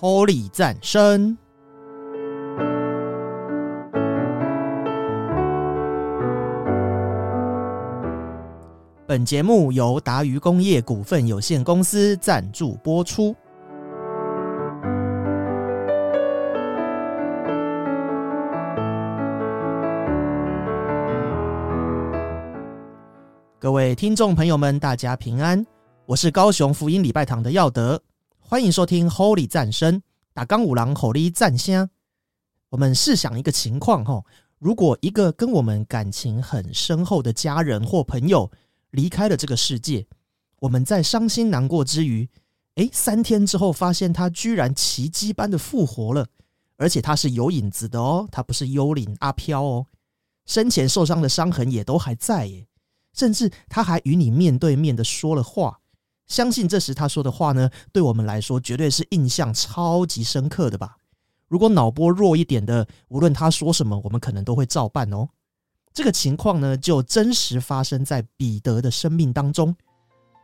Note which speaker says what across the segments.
Speaker 1: Holy 战声。本节目由达渝工业股份有限公司赞助播出。各位听众朋友们，大家平安，我是高雄福音礼拜堂的耀德，欢迎收听 Holy 战声，打钢五郎 Holy 战香。我们试想一个情况哈，如果一个跟我们感情很深厚的家人或朋友离开了这个世界，我们在伤心难过之余，诶，三天之后发现他居然奇迹般的复活了，而且他是有影子的哦，他不是幽灵阿飘哦，生前受伤的伤痕也都还在耶。甚至他还与你面对面的说了话，相信这时他说的话呢，对我们来说绝对是印象超级深刻的吧。如果脑波弱一点的，无论他说什么，我们可能都会照办哦。这个情况呢，就真实发生在彼得的生命当中。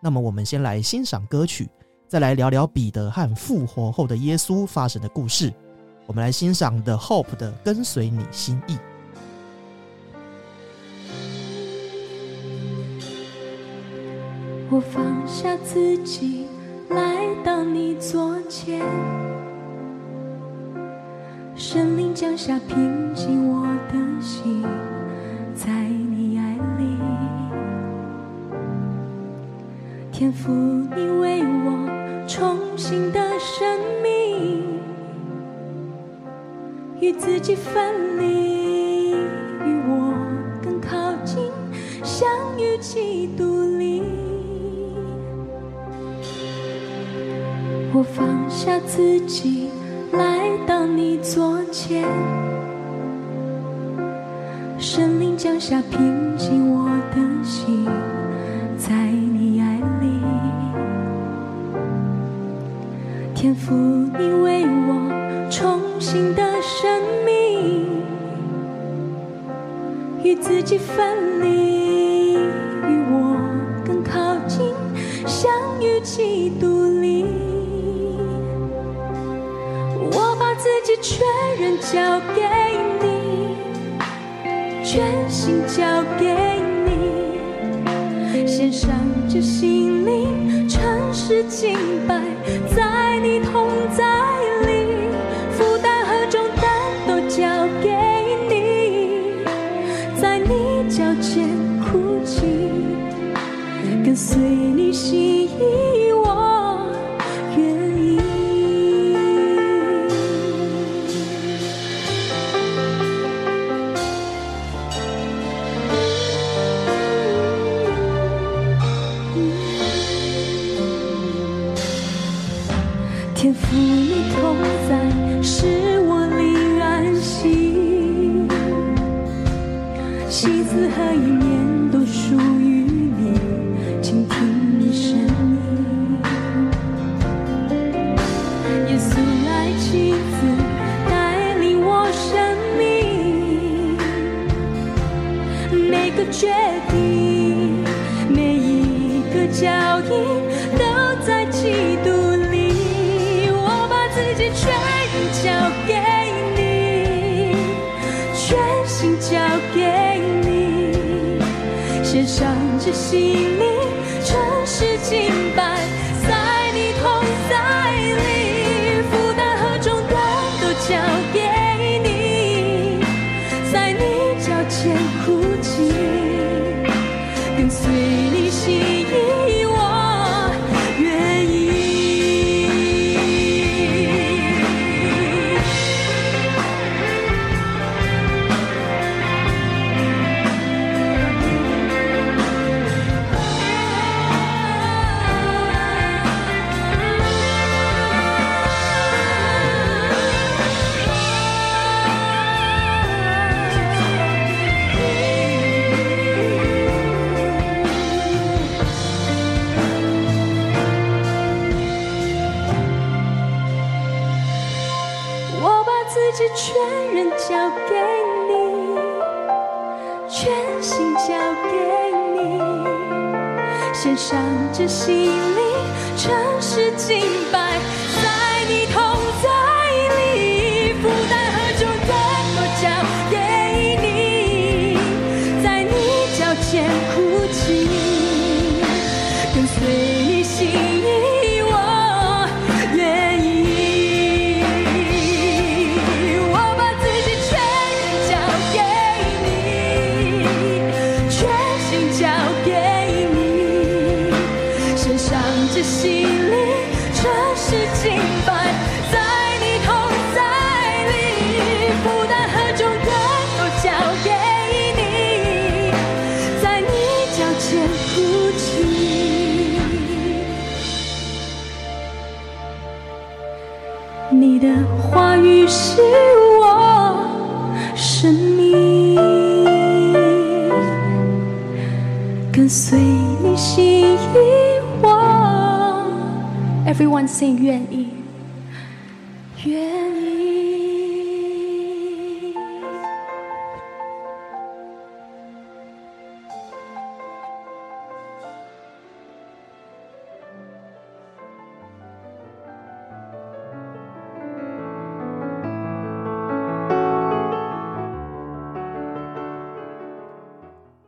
Speaker 1: 那么，我们先来欣赏歌曲，再来聊聊彼得和复活后的耶稣发生的故事。我们来欣赏 The Hope 的《跟随你心意》。
Speaker 2: 我放下自己，来到你左前，神灵降下平静我的心，在你爱里，天赋你为我重新的生命，与自己分离，与我更靠近，相遇基督放下自己，来到你左前，神灵降下平静我的心，在你爱里，天赋你为我重新的生命，与自己分离，与我更靠近，相遇基督。全交给你，全心交给你，献上这心灵，诚实敬拜，在你同在。献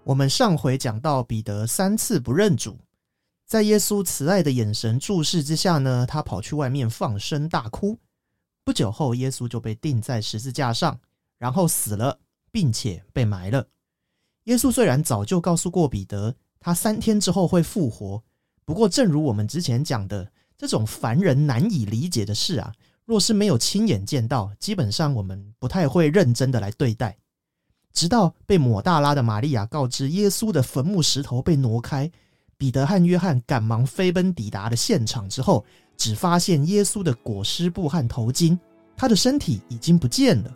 Speaker 2: 我
Speaker 1: 们上回讲到彼得三次不认主，在耶稣慈爱的眼神注视之下呢，他跑去外面放声大哭。不久后，耶稣就被钉在十字架上，然后死了，并且被埋了。耶稣虽然早就告诉过彼得，他三天之后会复活，不过正如我们之前讲的，这种凡人难以理解的事啊，若是没有亲眼见到，基本上我们不太会认真的来对待。直到被抹大拉的玛利亚告知耶稣的坟墓石头被挪开，彼得和约翰赶忙飞奔抵达了现场之后，只发现耶稣的裹尸布和头巾，他的身体已经不见了。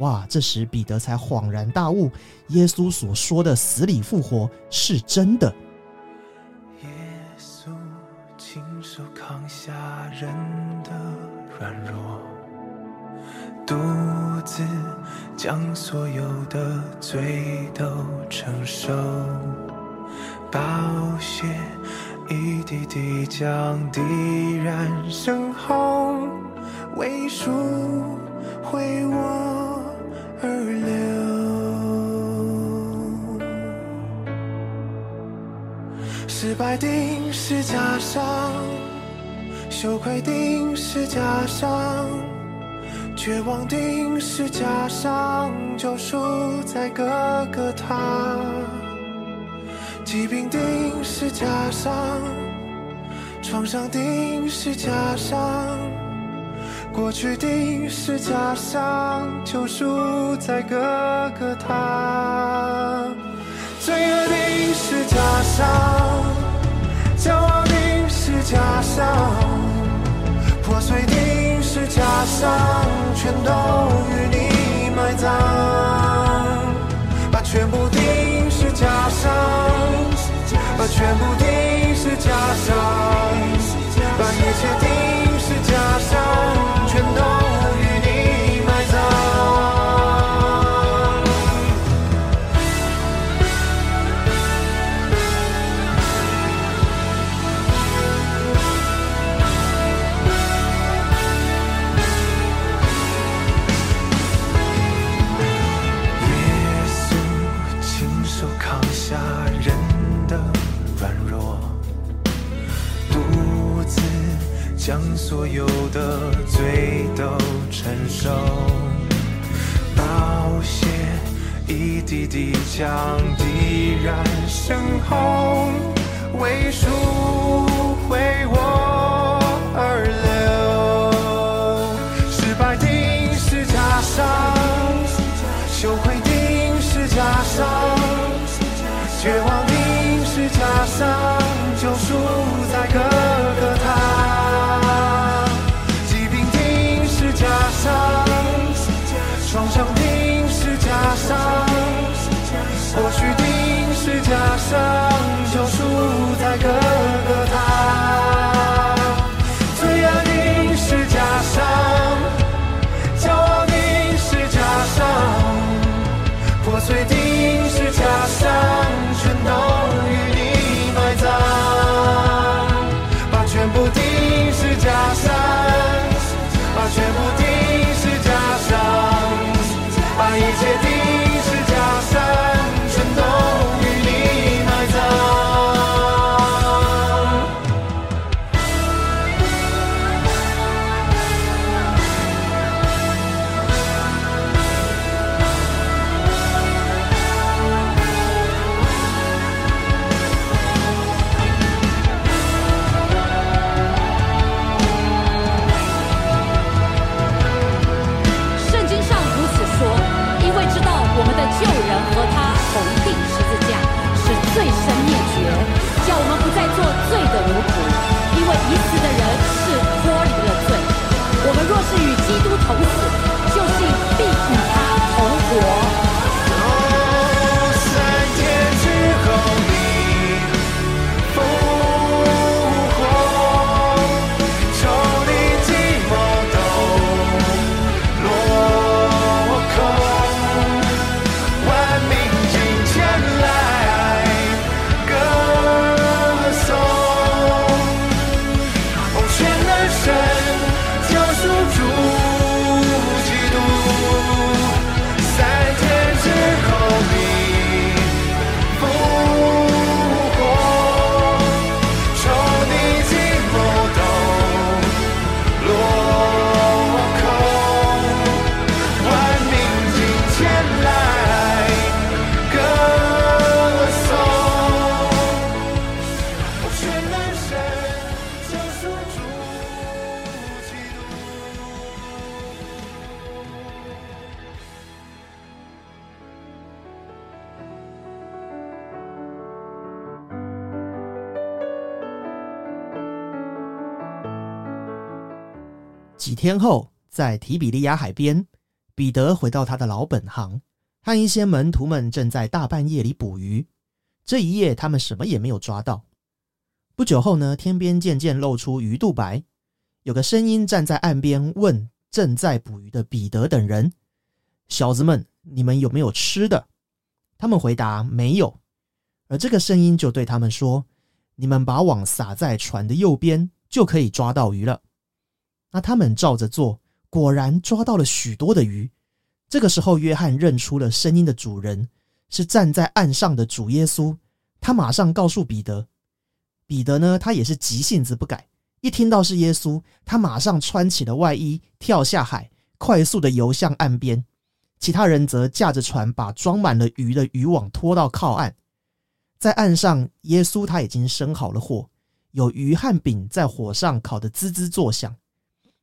Speaker 1: 哇！这时彼得才恍然大悟，耶稣所说的死里复活是真的。
Speaker 3: 耶稣亲手扛下人的软弱，独自将所有的罪都承受，宝血一滴滴将地染深红，为赎回我而流。失败定是加上，羞愧定是加上，绝望定是加上，救赎在各个他。疾病定是加上，创伤定是加上，过去定是加上，救赎在各个他。罪恶定是加上，骄傲定是加上，破碎定是加上，全都与你埋葬。把全部定是加上，把全部定是加上，把一切定是加上，所有的罪都承受，宝血一滴滴将地染深红，为赎回我而流。失败定是加上。羞愧定是加上，绝望定是加上，
Speaker 1: 后，在提比利亚海边，彼得回到他的老本行，和一些门徒们正在大半夜里捕鱼。这一夜，他们什么也没有抓到。不久后呢，天边渐渐露出鱼肚白，有个声音站在岸边问正在捕鱼的彼得等人：“小子们，你们有没有吃的？”他们回答：“没有。”而这个声音就对他们说：“你们把网撒在船的右边，就可以抓到鱼了。”那他们照着做，果然抓到了许多的鱼。这个时候，约翰认出了声音的主人是站在岸上的主耶稣。他马上告诉彼得，彼得呢，他也是急性子不改，一听到是耶稣，他马上穿起了外衣，跳下海，快速的游向岸边。其他人则驾着船，把装满了鱼的渔网拖到靠岸。在岸上，耶稣他已经生好了火，有鱼和饼在火上烤得滋滋作响。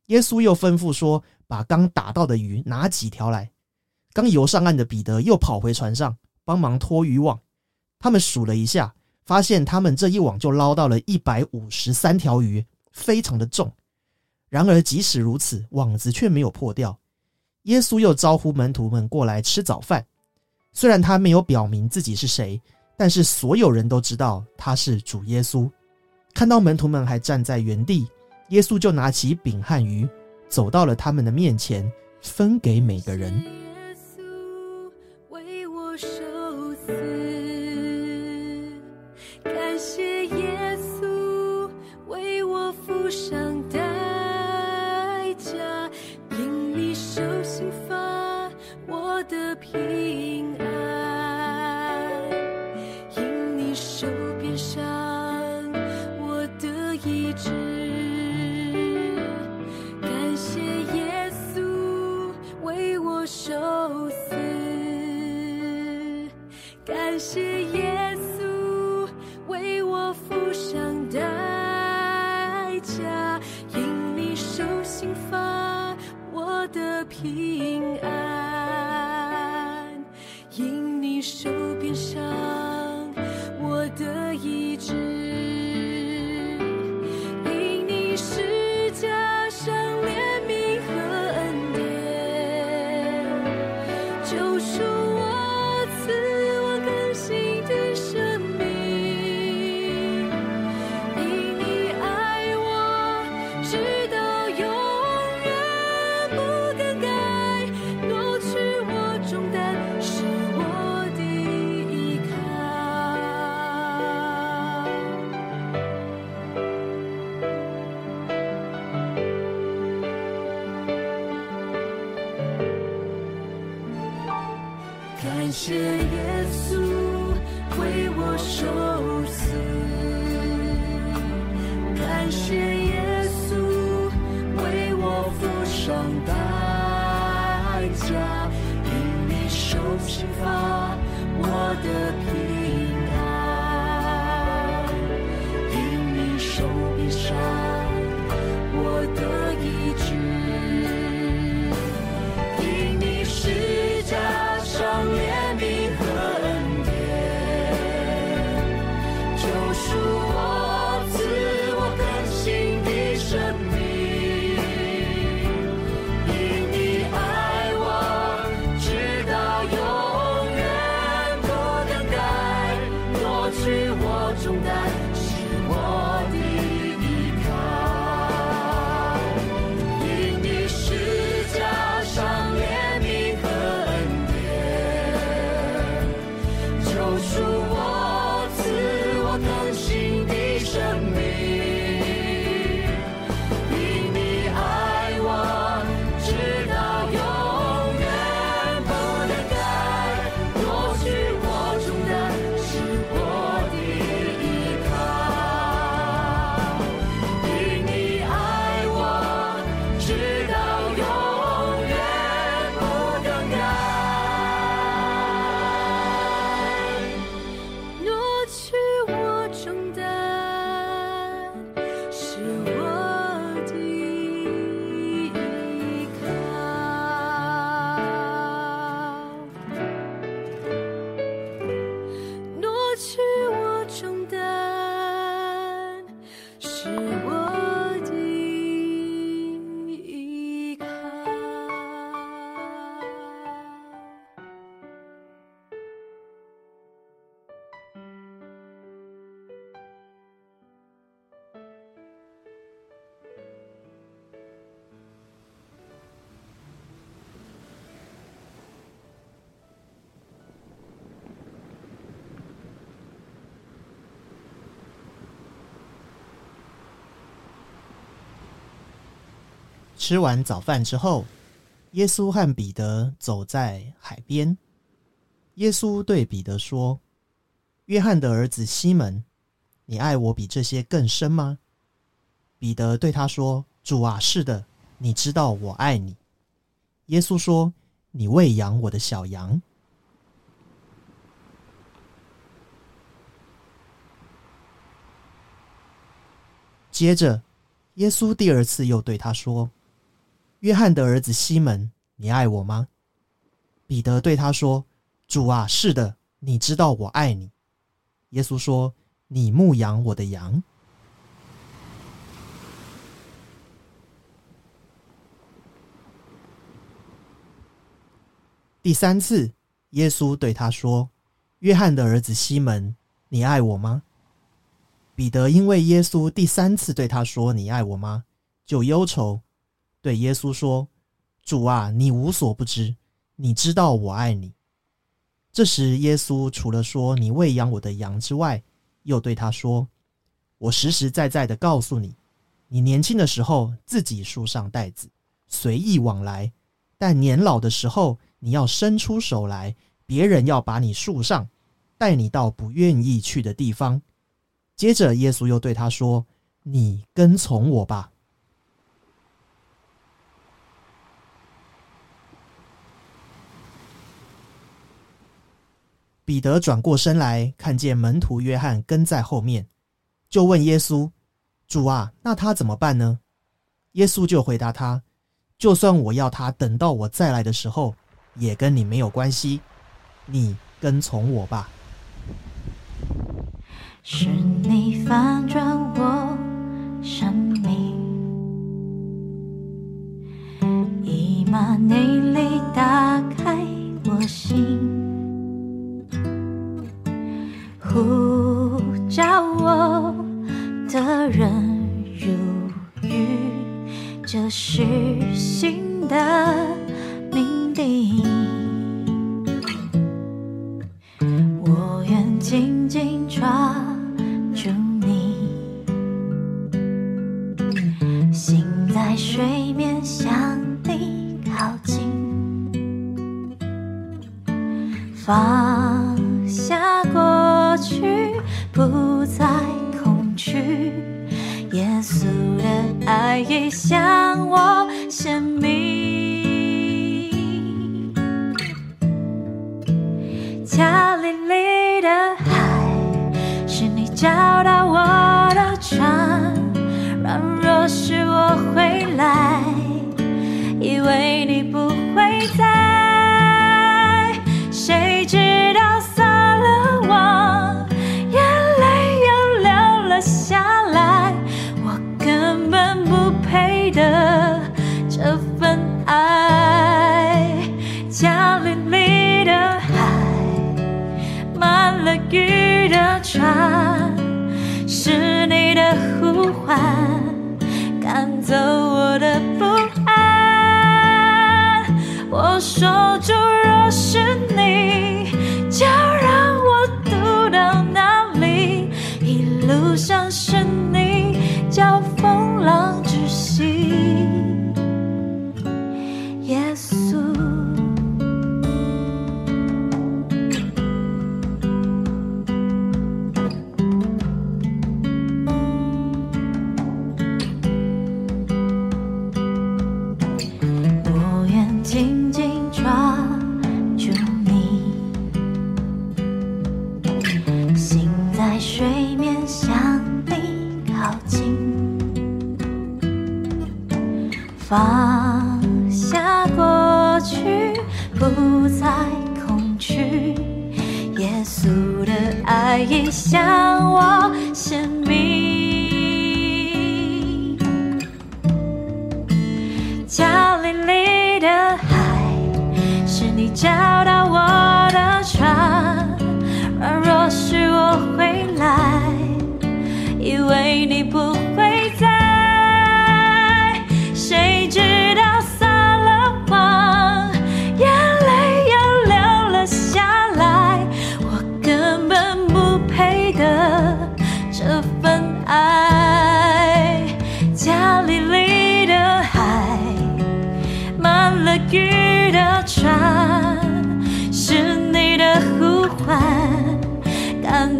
Speaker 1: 耶稣又吩咐说：“把刚打到的鱼拿几条来。”刚游上岸的彼得又跑回船上帮忙拖渔网。他们数了一下，发现他们这一网就捞到了一百五十三条鱼，非常的重。然而即使如此，网子却没有破掉。耶稣又招呼门徒们过来吃早饭。虽然他没有表明自己是谁，但是所有人都知道他是主耶稣。看到门徒们还站在原地。耶稣就拿起饼和鱼，走到了他们的面前，分给每个人。
Speaker 2: 谢耶稣为我受死，感谢耶稣为我付上代价，因你受刑罚，我的
Speaker 1: 吃完早饭之后，耶稣和彼得走在海边。耶稣对彼得说：“约翰的儿子西门，你爱我比这些更深吗？”彼得对他说：“主啊，是的，你知道我爱你。”耶稣说：“你喂养我的小羊。”接着，耶稣第二次又对他说：“约翰的儿子西门，你爱我吗？”彼得对他说：“主啊，是的，你知道我爱你。”耶稣说：“你牧养我的羊。”第三次，耶稣对他说：“约翰的儿子西门，你爱我吗？”彼得因为耶稣第三次对他说：“你爱我吗？”就忧愁，对耶稣说：“主啊，你无所不知，你知道我爱你。”这时，耶稣除了说“你喂养我的羊”之外，又对他说：“我实实在在的告诉你，你年轻的时候自己束上带子，随意往来；但年老的时候，你要伸出手来，别人要把你束上，带你到不愿意去的地方。”接着，耶稣又对他说：“你跟从我吧。”彼得转过身来，看见门徒约翰跟在后面，就问耶稣：“主啊，那他怎么办呢？”耶稣就回答他：“就算我要他等到我再来的时候，也跟你没有关系。你跟从我吧。”
Speaker 4: 是你反转我生命，以马内利打开我心，呼叫我的人如雨，这是新的命定。我愿紧紧抓住你，心在水面向你靠近，放，不再恐惧，耶稣的爱已向我显明。加利利的海，是你找到我的船。软弱时我会来，以为你不会在。了雨的船，是你的呼唤，赶走我的不安。我说主，若是你，就让我渡到哪里？一路上是你，叫风浪之息。放下过去，不再恐惧，耶稣的爱意向我显明。加利利的海，是你找到我的船。软弱时我回来，以为你不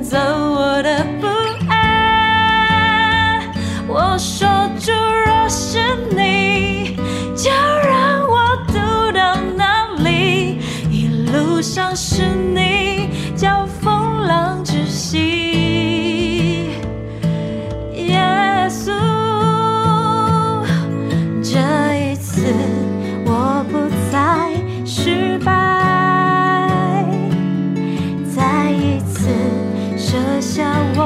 Speaker 2: 赶走射向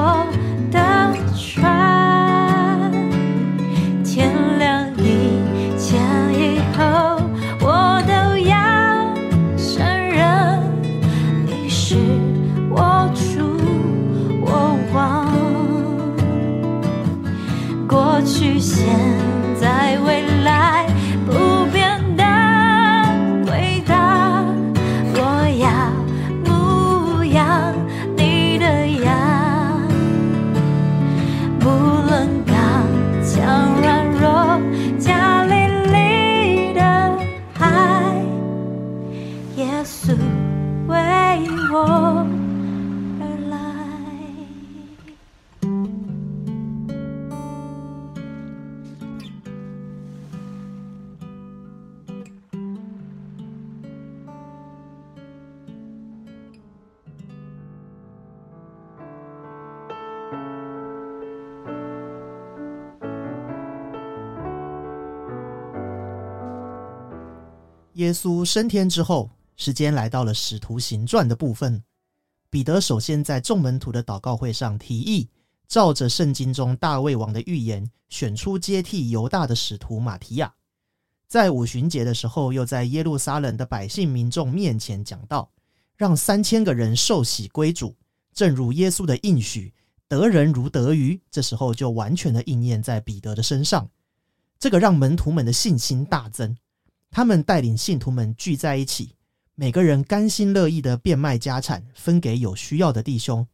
Speaker 1: 耶稣升天之后，时间来到了使徒行传的部分。彼得首先在众门徒的祷告会上提议，照着圣经中大卫王的预言，选出接替犹大的使徒马提亚。在五旬节的时候，又在耶路撒冷的百姓民众面前讲道，让三千个人受洗归主，正如耶稣的应许，得人如得鱼。这时候就完全的应验在彼得的身上，这个让门徒们的信心大增。他们带领信徒们聚在一起，每个人甘心乐意的变卖家产，分给有需要的弟兄，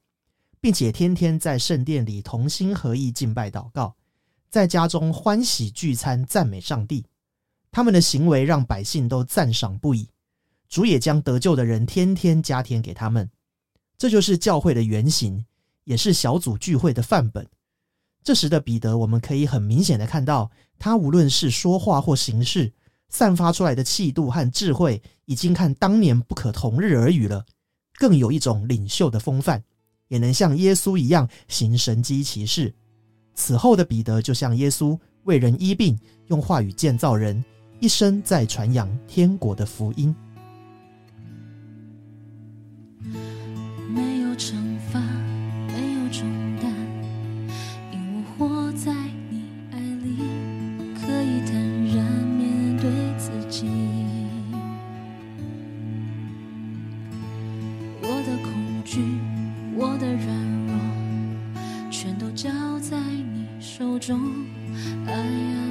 Speaker 1: 并且天天在圣殿里同心合意敬拜祷告，在家中欢喜聚餐，赞美上帝。他们的行为让百姓都赞赏不已，主也将得救的人天天加添给他们。这就是教会的原型，也是小组聚会的范本。这时的彼得，我们可以很明显的看到，他无论是说话或行事，散发出来的气度和智慧，已经看当年不可同日而语了。更有一种领袖的风范，也能像耶稣一样行神机骑士。此后的彼得就像耶稣，为人医病，用话语建造人，一生在传扬天国的福音。
Speaker 2: 软弱，全都交在你手中。I am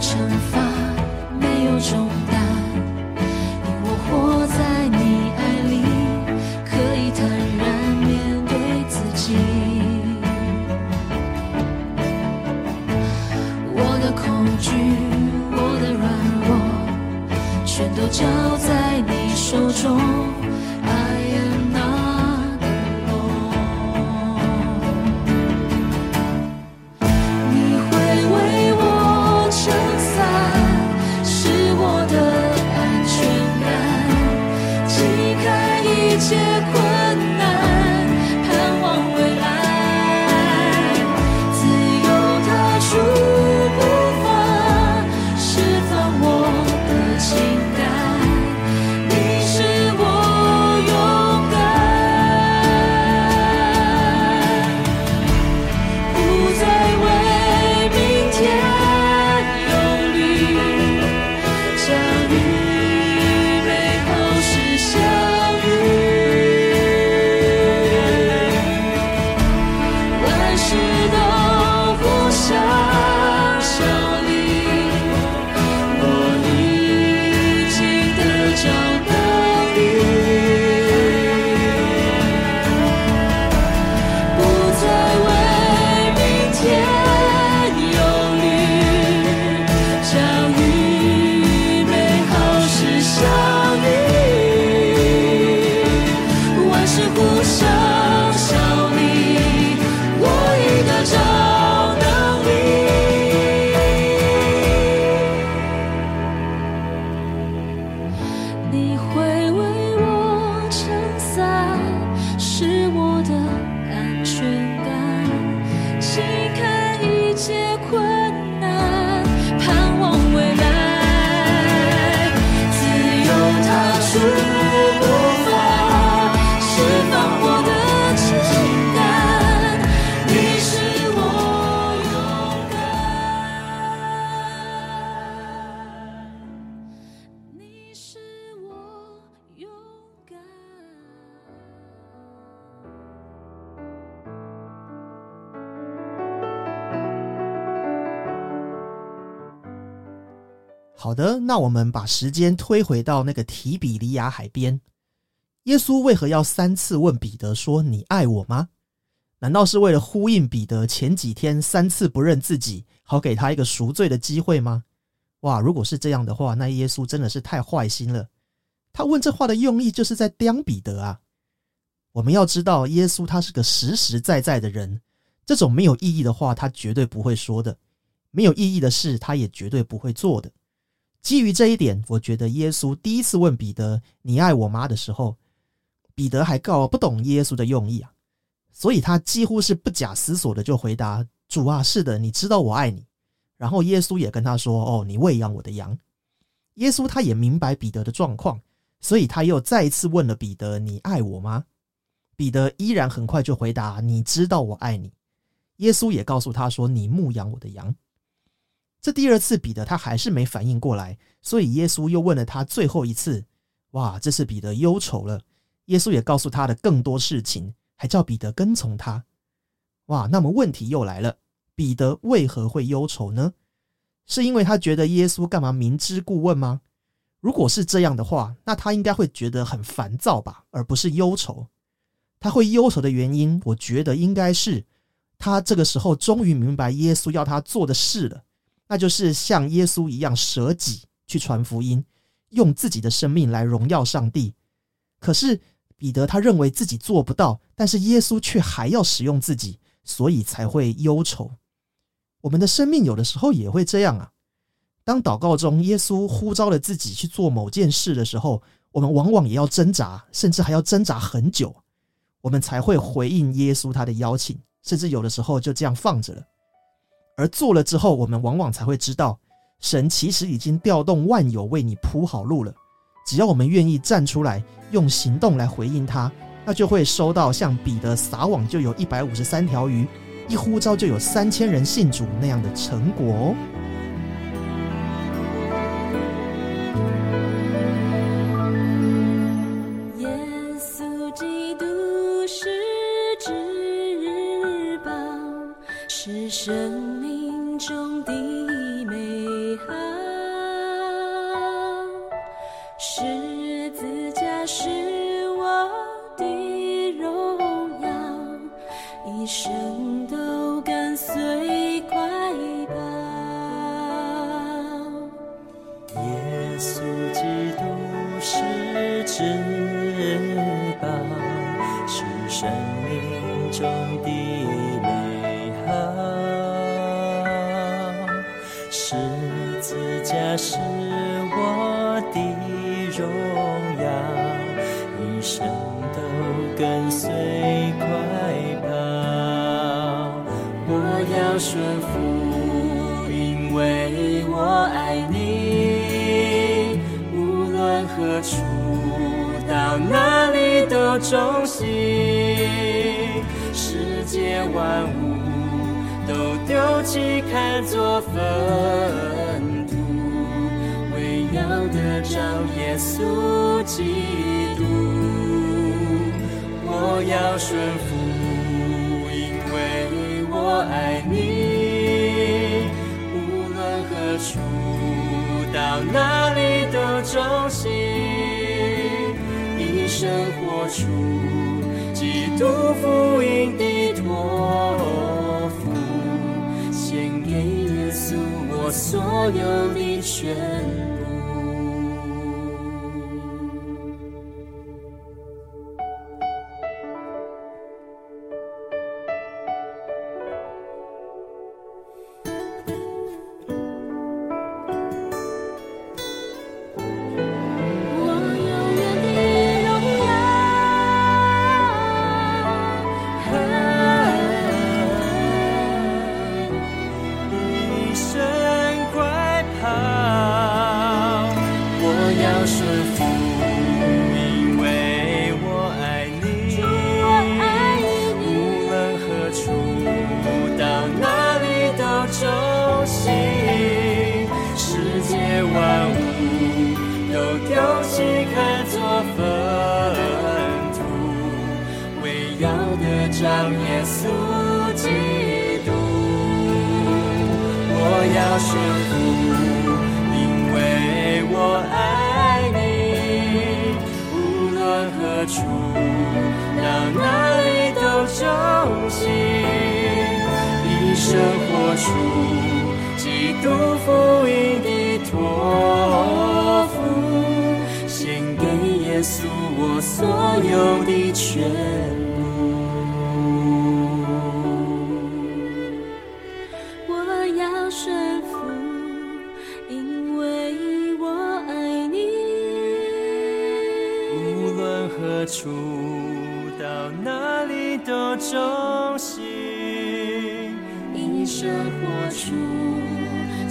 Speaker 2: 惩罚，没有重，
Speaker 1: 们把时间推回到那个提比利亚海边，耶稣为何要三次问彼得说：“你爱我吗？”难道是为了呼应彼得前几天三次不认自己，好给他一个赎罪的机会吗？哇，如果是这样的话，那耶稣真的是太坏心了。他问这话的用意就是在刁彼得啊。我们要知道，耶稣他是个实实在在的人，这种没有意义的话，他绝对不会说的；没有意义的事，他也绝对不会做的。基于这一点，我觉得耶稣第一次问彼得“你爱我吗”的时候，彼得还搞不懂耶稣的用意啊，所以他几乎是不假思索的就回答：“主啊，是的，你知道我爱你。”然后耶稣也跟他说：“哦，你喂养我的羊。”耶稣他也明白彼得的状况，所以他又再一次问了彼得：“你爱我吗？”彼得依然很快就回答：“你知道我爱你。”耶稣也告诉他说：“你牧养我的羊。”这第二次彼得他还是没反应过来，所以耶稣又问了他最后一次。哇，这次彼得忧愁了。耶稣也告诉他的更多事情，还叫彼得跟从他。哇，那么问题又来了，彼得为何会忧愁呢？是因为他觉得耶稣干嘛明知故问吗？如果是这样的话，那他应该会觉得很烦躁吧，而不是忧愁。他会忧愁的原因，我觉得应该是他这个时候终于明白耶稣要他做的事了。那就是像耶稣一样舍己去传福音，用自己的生命来荣耀上帝。可是彼得他认为自己做不到，但是耶稣却还要使用自己，所以才会忧愁。我们的生命有的时候也会这样啊。当祷告中耶稣呼召了自己去做某件事的时候，我们往往也要挣扎，甚至还要挣扎很久，我们才会回应耶稣他的邀请，甚至有的时候就这样放着了。而做了之后，我们往往才会知道，神其实已经调动万有为你铺好路了。只要我们愿意站出来，用行动来回应他，那就会收到像彼得撒网就有一百五十三条鱼，一呼召就有三千人信主那样的成果哦。
Speaker 2: 十字架是我的荣耀，一生都跟随快跑。
Speaker 5: 我要顺服，因为我爱你。无论何处，到哪里都忠心。世界万物都丢弃，看作粪土，为要得着耶稣基督。我要顺服，因为我爱你。无论何处，到哪里都忠心，一生活出基督福音所有的全。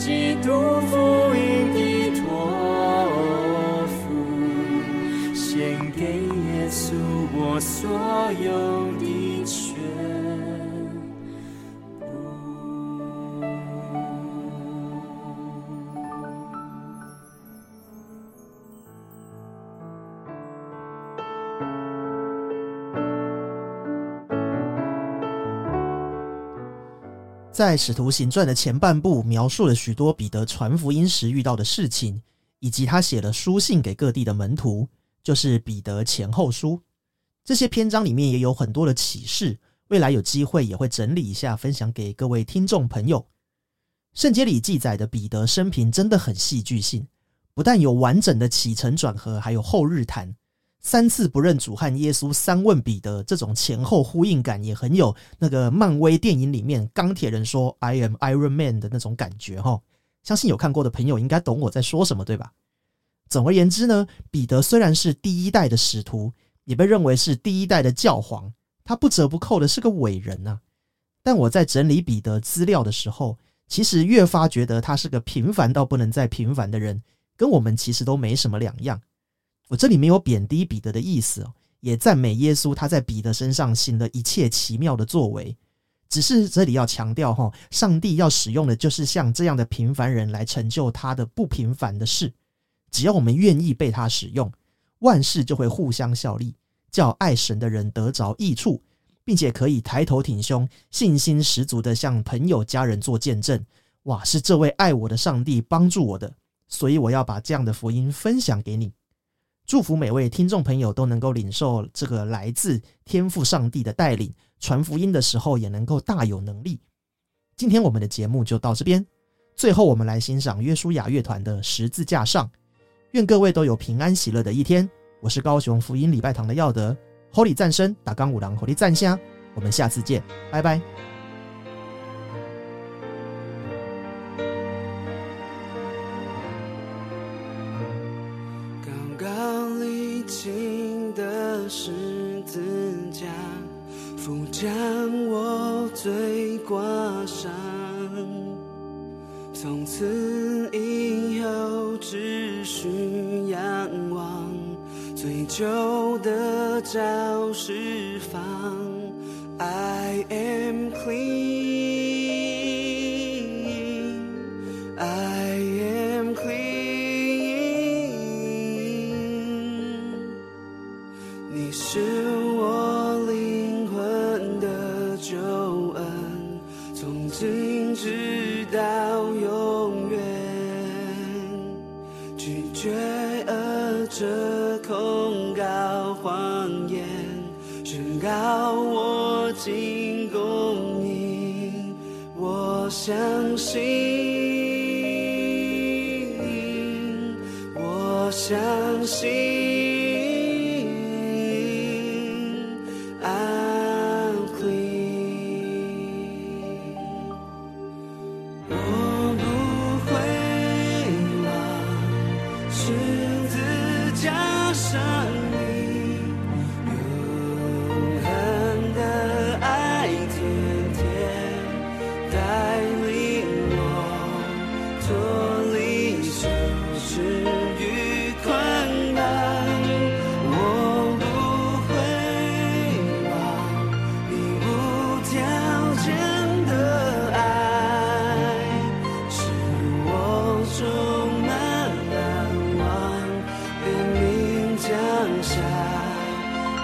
Speaker 5: 基督福音的托付，献给耶稣我所有。
Speaker 1: 在《使徒行传》的前半部，描述了许多彼得传福音时遇到的事情，以及他写了书信给各地的门徒，就是彼得前后书。这些篇章里面也有很多的启示，未来有机会也会整理一下，分享给各位听众朋友。圣经里记载的彼得生平真的很戏剧性，不但有完整的起承转合，还有后日谈。三次不认主和耶稣三问彼得，这种前后呼应感也很有那个漫威电影里面钢铁人说 “I am Iron Man” 的那种感觉哈。相信有看过的朋友应该懂我在说什么，对吧？总而言之呢，彼得虽然是第一代的使徒，也被认为是第一代的教皇，他不折不扣的是个伟人呐、但我在整理彼得资料的时候，其实越发觉得他是个平凡到不能再平凡的人，跟我们其实都没什么两样。我这里没有贬低彼得的意思哦，也赞美耶稣他在彼得身上行的一切奇妙的作为。只是这里要强调哈，上帝要使用的就是像这样的平凡人来成就他的不平凡的事。只要我们愿意被他使用，万事就会互相效力，叫爱神的人得着益处，并且可以抬头挺胸、信心十足的向朋友、家人做见证。哇，是这位爱我的上帝帮助我的，所以我要把这样的福音分享给你。祝福每位听众朋友都能够领受这个来自天赋上帝的带领，传福音的时候也能够大有能力。今天我们的节目就到这边，最后我们来欣赏约书亚乐团的《十字架上》。愿各位都有平安喜乐的一天。我是高雄福音礼拜堂的耀德，Holy 赞声打钢五郎，Holy 赞香。我们下次见，拜拜。
Speaker 6: 挂上从此以后只需仰望最旧的教室房 i am clean See.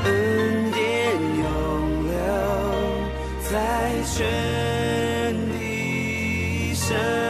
Speaker 6: 恩典永留在全地生。